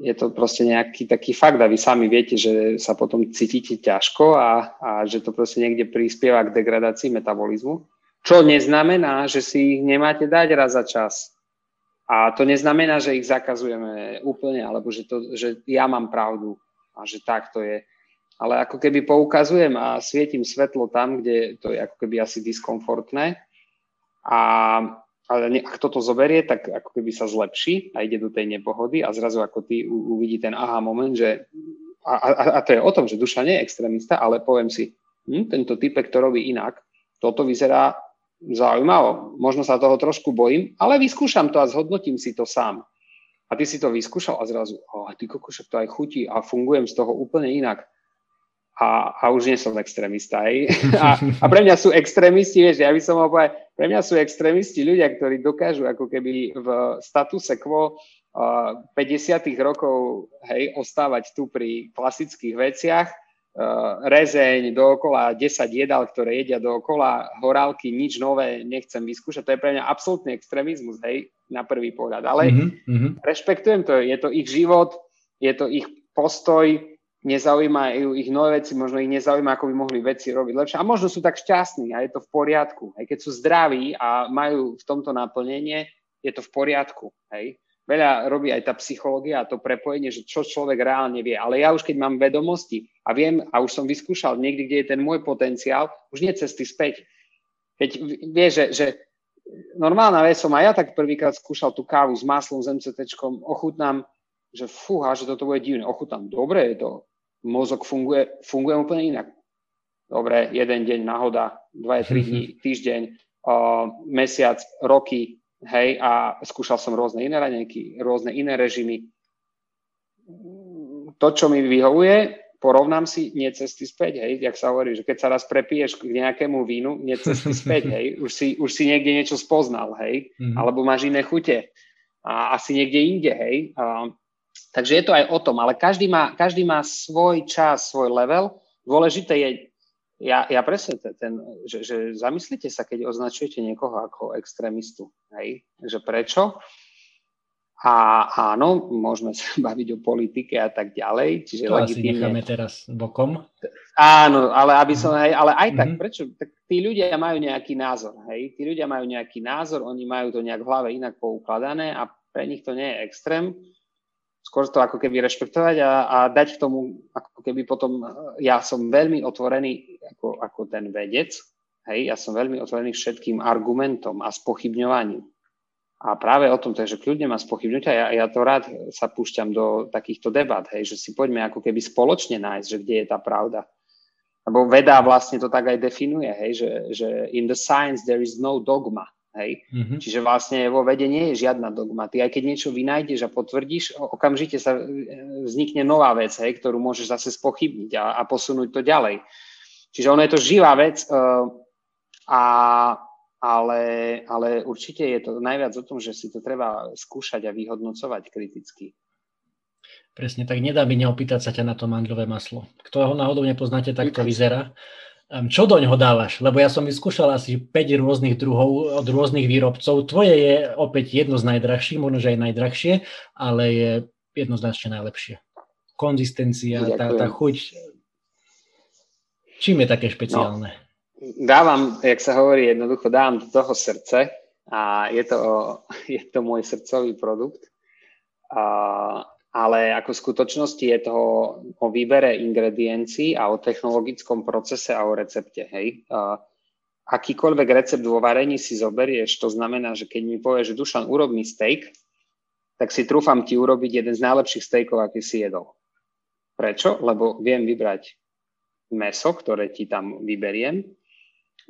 je to proste nejaký taký fakt a vy sami viete, že sa potom cítite ťažko a, a že to proste niekde prispieva k degradácii metabolizmu. Čo neznamená, že si ich nemáte dať raz za čas. A to neznamená, že ich zakazujeme úplne, alebo že, to, že ja mám pravdu a že tak to je. Ale ako keby poukazujem a svietim svetlo tam, kde to je ako keby asi diskomfortné. A ale ak toto zoberie, tak ako keby sa zlepší a ide do tej nepohody a zrazu ako ty uvidí ten aha moment, že a, a, a to je o tom, že duša nie je extrémista, ale poviem si, hm, tento typek to robí inak, toto vyzerá zaujímavo, možno sa toho trošku bojím, ale vyskúšam to a zhodnotím si to sám. A ty si to vyskúšal a zrazu, oh, ty kokošek to aj chutí a fungujem z toho úplne inak. A, a už nie som extrémista. A, a pre mňa sú extrémisti, vieš, ja by som mal povedať, pre mňa sú extrémisti ľudia, ktorí dokážu ako keby v statuse quo uh, 50 rokov hej, ostávať tu pri klasických veciach, uh, rezeň dookola, 10 jedal, ktoré jedia dookola, horálky, nič nové nechcem vyskúšať. To je pre mňa absolútny extrémizmus, hej, na prvý pohľad. Ale mm-hmm. rešpektujem to, je to ich život, je to ich postoj, nezaujímajú ich nové veci, možno ich nezaujíma, ako by mohli veci robiť lepšie. A možno sú tak šťastní a je to v poriadku. Aj keď sú zdraví a majú v tomto naplnenie, je to v poriadku. Hej. Veľa robí aj tá psychológia a to prepojenie, že čo človek reálne vie. Ale ja už keď mám vedomosti a viem a už som vyskúšal niekde, kde je ten môj potenciál, už nie cesty späť. Keď vie, že, že normálna vec som aj ja tak prvýkrát skúšal tú kávu s maslom, s MCT, ochutnám, že fúha, že toto bude divné. Ochutnám, dobre je to, mozog funguje, funguje úplne inak. Dobre, jeden deň náhoda, dva, tri dní, týždeň, uh, mesiac, roky, hej, a skúšal som rôzne iné raňajky, rôzne iné režimy. To, čo mi vyhovuje, porovnám si, nie cesty späť, hej, jak sa hovorí, že keď sa raz prepiješ k nejakému vínu, nie cesty späť, hej, už si, už si niekde niečo spoznal, hej, mm-hmm. alebo máš iné chute a asi niekde inde, hej. Uh, Takže je to aj o tom, ale každý má, každý má svoj čas, svoj level. Dôležité je, ja, ja presne ten, že, že zamyslite sa, keď označujete niekoho ako extrémistu. Hej? Že prečo? A áno, môžeme sa baviť o politike a tak ďalej. Čiže to legitímne... asi necháme teraz bokom. Áno, ale aby som, hej, ale aj tak, mm-hmm. prečo? Tak tí ľudia majú nejaký názor, hej? Tí ľudia majú nejaký názor, oni majú to nejak v hlave inak poukladané a pre nich to nie je extrém skôr to ako keby rešpektovať a, a dať k tomu, ako keby potom, ja som veľmi otvorený ako, ako ten vedec, hej, ja som veľmi otvorený všetkým argumentom a spochybňovaniu. A práve o tom, že kľudne ma spochybňujte a ja, ja to rád sa púšťam do takýchto debat, hej, že si poďme ako keby spoločne nájsť, že kde je tá pravda. Lebo veda vlastne to tak aj definuje, hej, že, že in the science there is no dogma. Hej? Mm-hmm. Čiže vlastne vo vede nie je žiadna dogma. Ty aj keď niečo vynájdeš a potvrdíš, okamžite sa e, vznikne nová vec, hej, ktorú môžeš zase spochybniť a, a posunúť to ďalej. Čiže ono je to živá vec, uh, a, ale, ale určite je to najviac o tom, že si to treba skúšať a vyhodnocovať kriticky. Presne, tak nedá mi neopýtať sa ťa na to mandľové maslo. Kto ho náhodou nepoznáte, tak to vyzerá čo do ňoho dávaš? Lebo ja som vyskúšal asi 5 rôznych druhov od rôznych výrobcov. Tvoje je opäť jedno z najdrahších, možno, že aj najdrahšie, ale je jednoznačne najlepšie. Konzistencia, tá, tá chuť. Čím je také špeciálne? No, dávam, jak sa hovorí, jednoducho dávam do toho srdce a je to, je to môj srdcový produkt. A ale ako v skutočnosti je to o výbere ingrediencií a o technologickom procese a o recepte. Hej. Akýkoľvek recept vo varení si zoberieš, to znamená, že keď mi povieš, že Dušan, urob mi steak, tak si trúfam ti urobiť jeden z najlepších steakov, aký si jedol. Prečo? Lebo viem vybrať meso, ktoré ti tam vyberiem,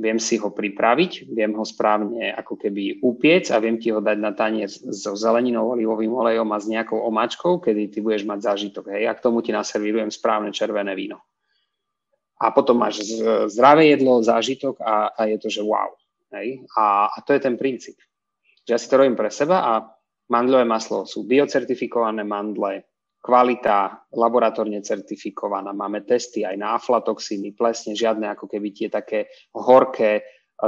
viem si ho pripraviť, viem ho správne ako keby upiec a viem ti ho dať na tanier so zeleninou, olivovým olejom a s nejakou omáčkou, kedy ty budeš mať zážitok. Hej. A k tomu ti naservírujem správne červené víno. A potom máš zdravé jedlo, zážitok a, a je to, že wow. Hej. A, a to je ten princíp. Že ja si to robím pre seba a mandľové maslo sú biocertifikované mandle, kvalita laboratórne certifikovaná, máme testy aj na aflatoxíny, plesne, žiadne ako keby tie také horké e,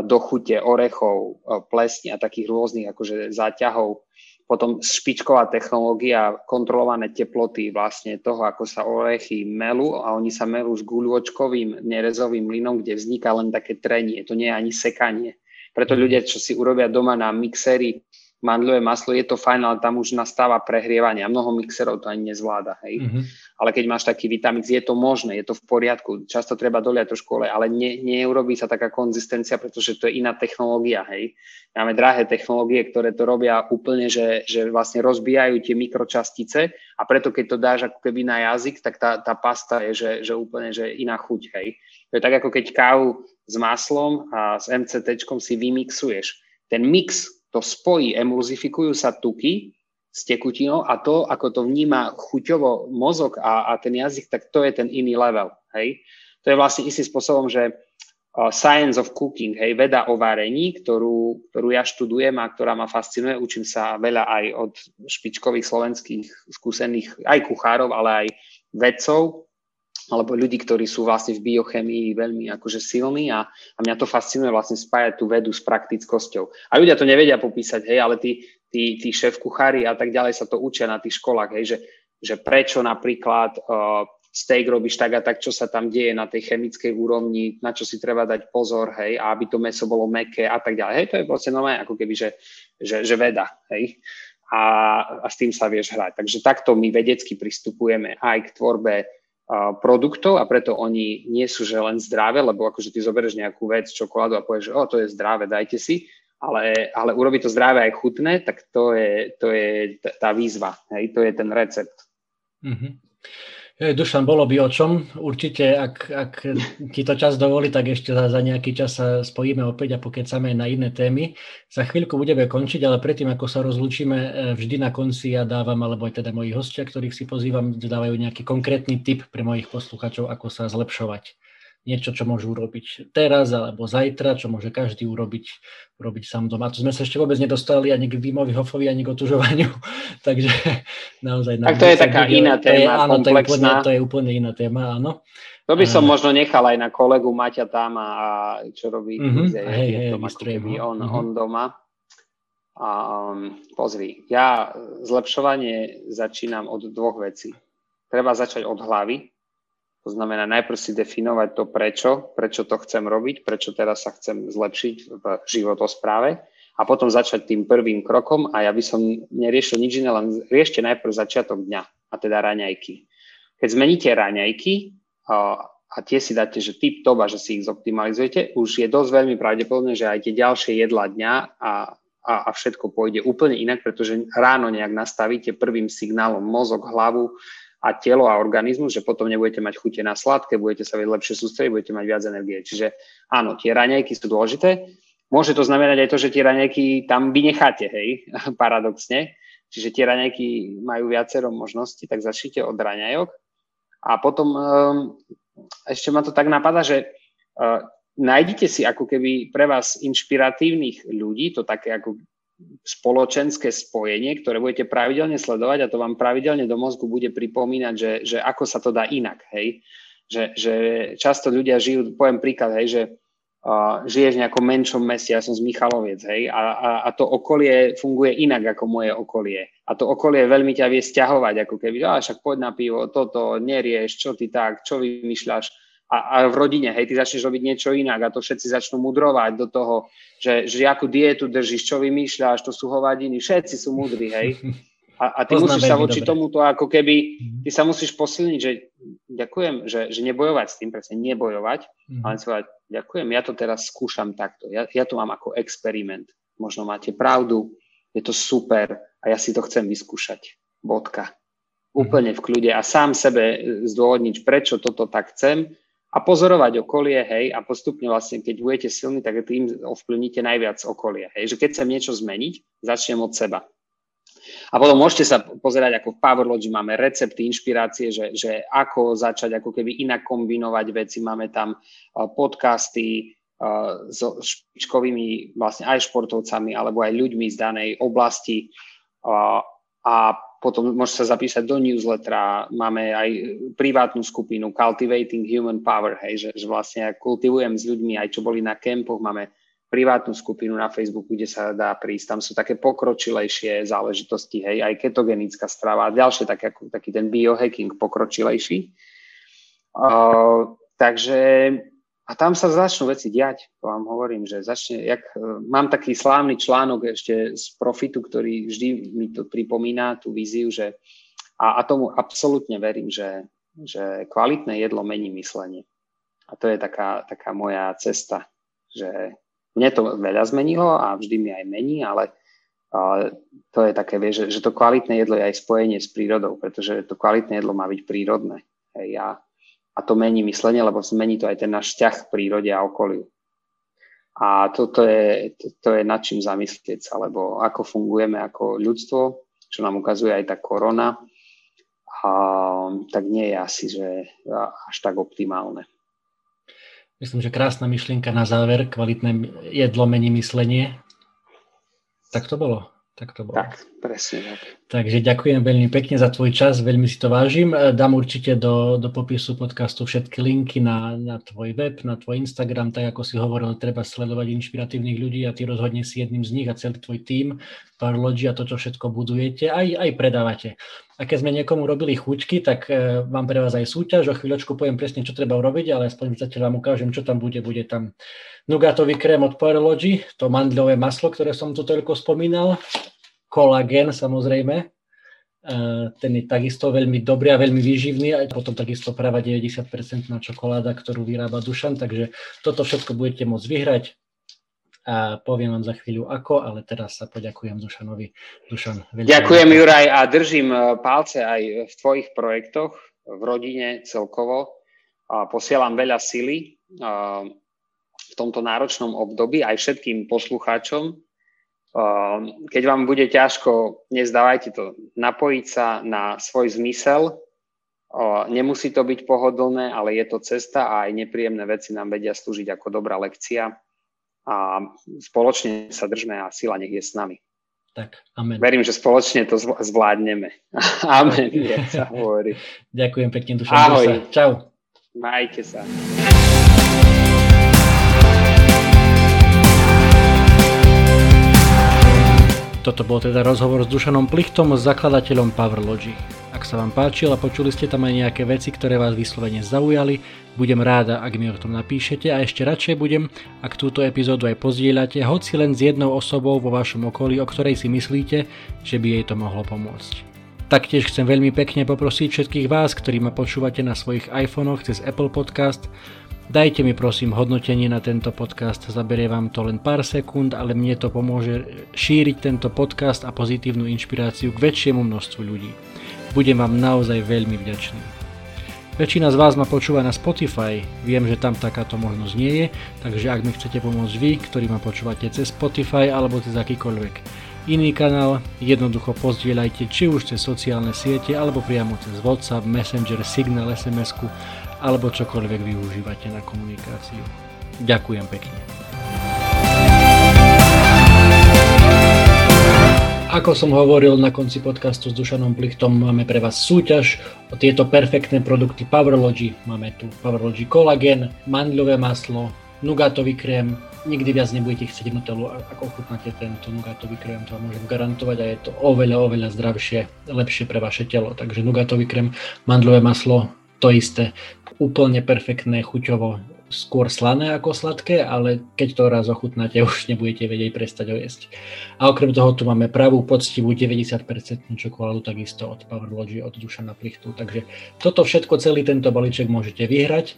dochute orechov, e, plesne a takých rôznych akože záťahov. Potom špičková technológia, kontrolované teploty vlastne toho, ako sa orechy melú a oni sa melú s guľočkovým nerezovým mlynom, kde vzniká len také trenie, to nie je ani sekanie. Preto ľudia, čo si urobia doma na mixery mandľové maslo, je to fajn, ale tam už nastáva prehrievanie a mnoho mixerov to ani nezvláda. Hej. Mm-hmm. Ale keď máš taký vitamix, je to možné, je to v poriadku. Často treba doliať trošku olej, ale ne, neurobí sa taká konzistencia, pretože to je iná technológia. Hej. Máme drahé technológie, ktoré to robia úplne, že, že vlastne rozbijajú tie mikročastice a preto keď to dáš ako keby na jazyk, tak tá, tá pasta je že, že úplne že iná chuť. Hej. To je tak ako keď kávu s maslom a s MCT si vymixuješ. Ten mix to spojí, emulzifikujú sa tuky s tekutinou a to, ako to vníma chuťovo mozog a, a ten jazyk, tak to je ten iný level. Hej? to je vlastne istým spôsobom, že Science of Cooking, hej, veda o varení, ktorú, ktorú ja študujem a ktorá ma fascinuje. Učím sa veľa aj od špičkových slovenských skúsených aj kuchárov, ale aj vedcov alebo ľudí, ktorí sú vlastne v biochemii veľmi akože silní a, a mňa to fascinuje vlastne spájať tú vedu s praktickosťou. A ľudia to nevedia popísať, hej, ale tí, tí, tí šéf kuchári a tak ďalej sa to učia na tých školách, hej, že, že prečo napríklad uh, steak robíš tak a tak, čo sa tam deje na tej chemickej úrovni, na čo si treba dať pozor, hej, a aby to meso bolo meké a tak ďalej. Hej, to je proste normálne ako keby, že, že, že veda, hej. A, a s tým sa vieš hrať. Takže takto my vedecky pristupujeme aj k tvorbe produktov a preto oni nie sú že len zdravé, lebo akože ty zoberieš nejakú vec, čokoládu a povieš, že o, to je zdravé, dajte si, ale, ale urobiť to zdravé aj chutné, tak to je, to je tá výzva, hej, to je ten recept. Mm-hmm. Dušan, bolo by o čom. Určite, ak, ak ti to čas dovolí, tak ešte za, za nejaký čas sa spojíme opäť a pokecame na iné témy. Za chvíľku budeme končiť, ale predtým, ako sa rozlúčime, e, vždy na konci ja dávam, alebo aj teda moji hostia, ktorých si pozývam, dávajú nejaký konkrétny tip pre mojich posluchačov, ako sa zlepšovať niečo, čo môžu urobiť teraz alebo zajtra, čo môže každý urobiť, urobiť sám doma. Tu sme sa ešte vôbec nedostali ani k Vímovi Hofovi, ani k otužovaniu, takže naozaj... Tak to je taká video, iná téma, to je, áno, to je, úplne, to je úplne iná téma, áno. To by som uh, možno nechal aj na kolegu Maťa tam a čo robí uh-huh, je, hej, hej, to ako keby on, uh-huh. on doma. A, um, pozri, ja zlepšovanie začínam od dvoch vecí. Treba začať od hlavy, to znamená najprv si definovať to prečo, prečo to chcem robiť, prečo teraz sa chcem zlepšiť v životospráve a potom začať tým prvým krokom a ja by som neriešil nič iné, len riešte najprv začiatok dňa a teda raňajky. Keď zmeníte raňajky a, tie si dáte, že tip top a že si ich zoptimalizujete, už je dosť veľmi pravdepodobné, že aj tie ďalšie jedla dňa a, a, a všetko pôjde úplne inak, pretože ráno nejak nastavíte prvým signálom mozog, hlavu, a telo a organizmus, že potom nebudete mať chute na sladké, budete sa vedieť lepšie sústrediť, budete mať viac energie. Čiže áno, tie raňajky sú dôležité. Môže to znamenať aj to, že tie raňajky tam vynecháte, hej, paradoxne. Čiže tie raňajky majú viacero možností, tak začnite od raňajok. A potom um, ešte ma to tak napadá, že uh, nájdite si ako keby pre vás inšpiratívnych ľudí, to také ako spoločenské spojenie, ktoré budete pravidelne sledovať a to vám pravidelne do mozgu bude pripomínať, že, že ako sa to dá inak, hej. Že, že často ľudia žijú, poviem príklad, hej, že uh, žiješ v nejakom menšom meste, ja som z Michaloviec, hej, a, a, a to okolie funguje inak ako moje okolie. A to okolie veľmi ťa vie stiahovať, ako keby, a však poď na pivo, toto, nerieš, čo ty tak, čo vymýšľaš a, a v rodine, hej, ty začneš robiť niečo inak a to všetci začnú mudrovať do toho, že, že akú dietu držíš, čo vymýšľaš, to sú hovadiny, všetci sú mudrí, hej. A, a ty Poznám musíš sa voči dobre. tomuto ako keby, mhm. ty sa musíš posilniť, že ďakujem, že, že nebojovať s tým, presne nebojovať, mm. ale si povedať, ďakujem, ja to teraz skúšam takto, ja, ja to mám ako experiment, možno máte pravdu, je to super a ja si to chcem vyskúšať, bodka. Mhm. Úplne v kľude a sám sebe zdôvodniť, prečo toto tak chcem a pozorovať okolie, hej, a postupne vlastne, keď budete silní, tak tým ovplyvníte najviac okolie, hej, že keď chcem niečo zmeniť, začnem od seba. A potom môžete sa pozerať, ako v Powerlogy máme recepty, inšpirácie, že, že ako začať ako keby inak kombinovať veci. Máme tam podcasty so špičkovými vlastne aj športovcami alebo aj ľuďmi z danej oblasti a potom môžete sa zapísať do newslettera, máme aj privátnu skupinu Cultivating Human Power, hej, že, že vlastne kultivujem s ľuďmi aj čo boli na kempoch, máme privátnu skupinu na Facebooku, kde sa dá prísť, tam sú také pokročilejšie záležitosti, hej, aj ketogenická strava ďalšie, tak ako, taký ten biohacking pokročilejší. Uh, takže a tam sa začnú veci diať, vám hovorím, že začne, jak, e, mám taký slávny článok ešte z Profitu, ktorý vždy mi to pripomína, tú víziu, že a, a tomu absolútne verím, že, že kvalitné jedlo mení myslenie. A to je taká, taká moja cesta, že mne to veľa zmenilo a vždy mi aj mení, ale ale to je také, vieš, že, že to kvalitné jedlo je aj spojenie s prírodou, pretože to kvalitné jedlo má byť prírodné. Hej, ja a to mení myslenie, lebo zmení to aj ten náš vzťah k prírode a okoliu. A toto je, to, to je nad čím zamyslieť sa, lebo ako fungujeme ako ľudstvo, čo nám ukazuje aj tá korona, a, tak nie je asi že až tak optimálne. Myslím, že krásna myšlienka na záver, kvalitné jedlo mení myslenie. Tak to bolo. Tak to bolo. Tak, presne tak. Takže ďakujem veľmi pekne za tvoj čas, veľmi si to vážim. E, dám určite do, do popisu podcastu všetky linky na, na tvoj web, na tvoj Instagram, tak ako si hovoril, treba sledovať inšpiratívnych ľudí a ty rozhodne si jedným z nich a celý tvoj tím, Parlogy a to, čo všetko budujete, aj, aj predávate. A keď sme niekomu robili chuťky, tak e, mám pre vás aj súťaž, o chvíľočku poviem presne, čo treba urobiť, ale aspoň zatiaľ vám ukážem, čo tam bude. Bude tam nugatový krém od Parlogy, to mandľové maslo, ktoré som tu toľko spomínal, kolagén samozrejme, ten je takisto veľmi dobrý a veľmi výživný a potom takisto práva 90% na čokoláda, ktorú vyrába Dušan, takže toto všetko budete môcť vyhrať a poviem vám za chvíľu ako, ale teraz sa poďakujem Dušanovi. Dušan, Ďakujem Juraj a držím e, palce aj v tvojich projektoch, v rodine celkovo. A posielam veľa sily e, v tomto náročnom období aj všetkým poslucháčom, Ehm, keď vám bude ťažko, nezdávajte to, napojiť sa na svoj zmysel. Nemusí to byť pohodlné, ale je to cesta a aj nepríjemné veci nám vedia slúžiť ako dobrá lekcia. A spoločne sa držme a sila nech je s nami. Tak, amen. Verím, že spoločne to zvládneme. amen, sa hovorí. Ďakujem pekne, Dušan. Ahoj. Čau. Majte sa. Toto bol teda rozhovor s Dušanom Plichtom, zakladateľom Powerlogy. Sa vám páčil a počuli ste tam aj nejaké veci, ktoré vás vyslovene zaujali, budem ráda, ak mi o tom napíšete a ešte radšej budem, ak túto epizódu aj pozdieľate, hoci len s jednou osobou vo vašom okolí, o ktorej si myslíte, že by jej to mohlo pomôcť. Taktiež chcem veľmi pekne poprosiť všetkých vás, ktorí ma počúvate na svojich iPhonech cez Apple Podcast, Dajte mi prosím hodnotenie na tento podcast, zaberie vám to len pár sekúnd, ale mne to pomôže šíriť tento podcast a pozitívnu inšpiráciu k väčšiemu množstvu ľudí. Budem vám naozaj veľmi vďačný. Väčšina z vás ma počúva na Spotify, viem, že tam takáto možnosť nie je, takže ak mi chcete pomôcť vy, ktorí ma počúvate cez Spotify alebo cez akýkoľvek iný kanál, jednoducho pozdieľajte či už cez sociálne siete alebo priamo cez WhatsApp, Messenger, Signal, SMS-ku alebo čokoľvek využívate na komunikáciu. Ďakujem pekne. Ako som hovoril na konci podcastu s Dušanom Plichtom, máme pre vás súťaž o tieto perfektné produkty Powerlogy. Máme tu Powerlogy Collagen, mandľové maslo, nugatový krém. Nikdy viac nebudete chcieť Nutellu, ako ochutnáte tento nugatový krém, to vám môžem garantovať a je to oveľa, oveľa zdravšie, lepšie pre vaše telo. Takže nugatový krém, mandľové maslo, to isté úplne perfektné chuťovo, skôr slané ako sladké, ale keď to raz ochutnáte, už nebudete vedieť prestať ho jesť. A okrem toho tu máme pravú, poctivú 90% čokoládu takisto od Powerlogy, od Dušana Plichtu. Takže toto všetko, celý tento balíček môžete vyhrať.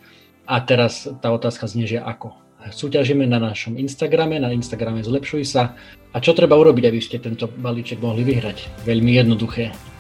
A teraz tá otázka znie, že ako? Súťažíme na našom Instagrame, na Instagrame Zlepšuj sa. A čo treba urobiť, aby ste tento balíček mohli vyhrať? Veľmi jednoduché.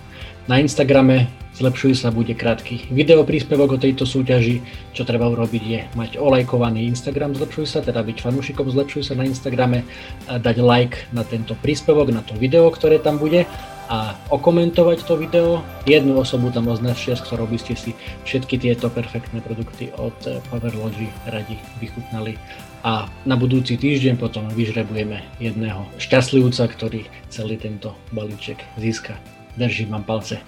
Na Instagrame Zlepšuj sa bude krátky video príspevok o tejto súťaži. Čo treba urobiť je mať olajkovaný Instagram Zlepšuj sa, teda byť fanúšikom Zlepšuj sa na Instagrame, dať like na tento príspevok, na to video, ktoré tam bude a okomentovať to video. Jednu osobu tam označia, s ktorou by ste si všetky tieto perfektné produkty od Powerlogy radi vychutnali. A na budúci týždeň potom vyžrebujeme jedného šťastlivca, ktorý celý tento balíček získa. Držím vám palce.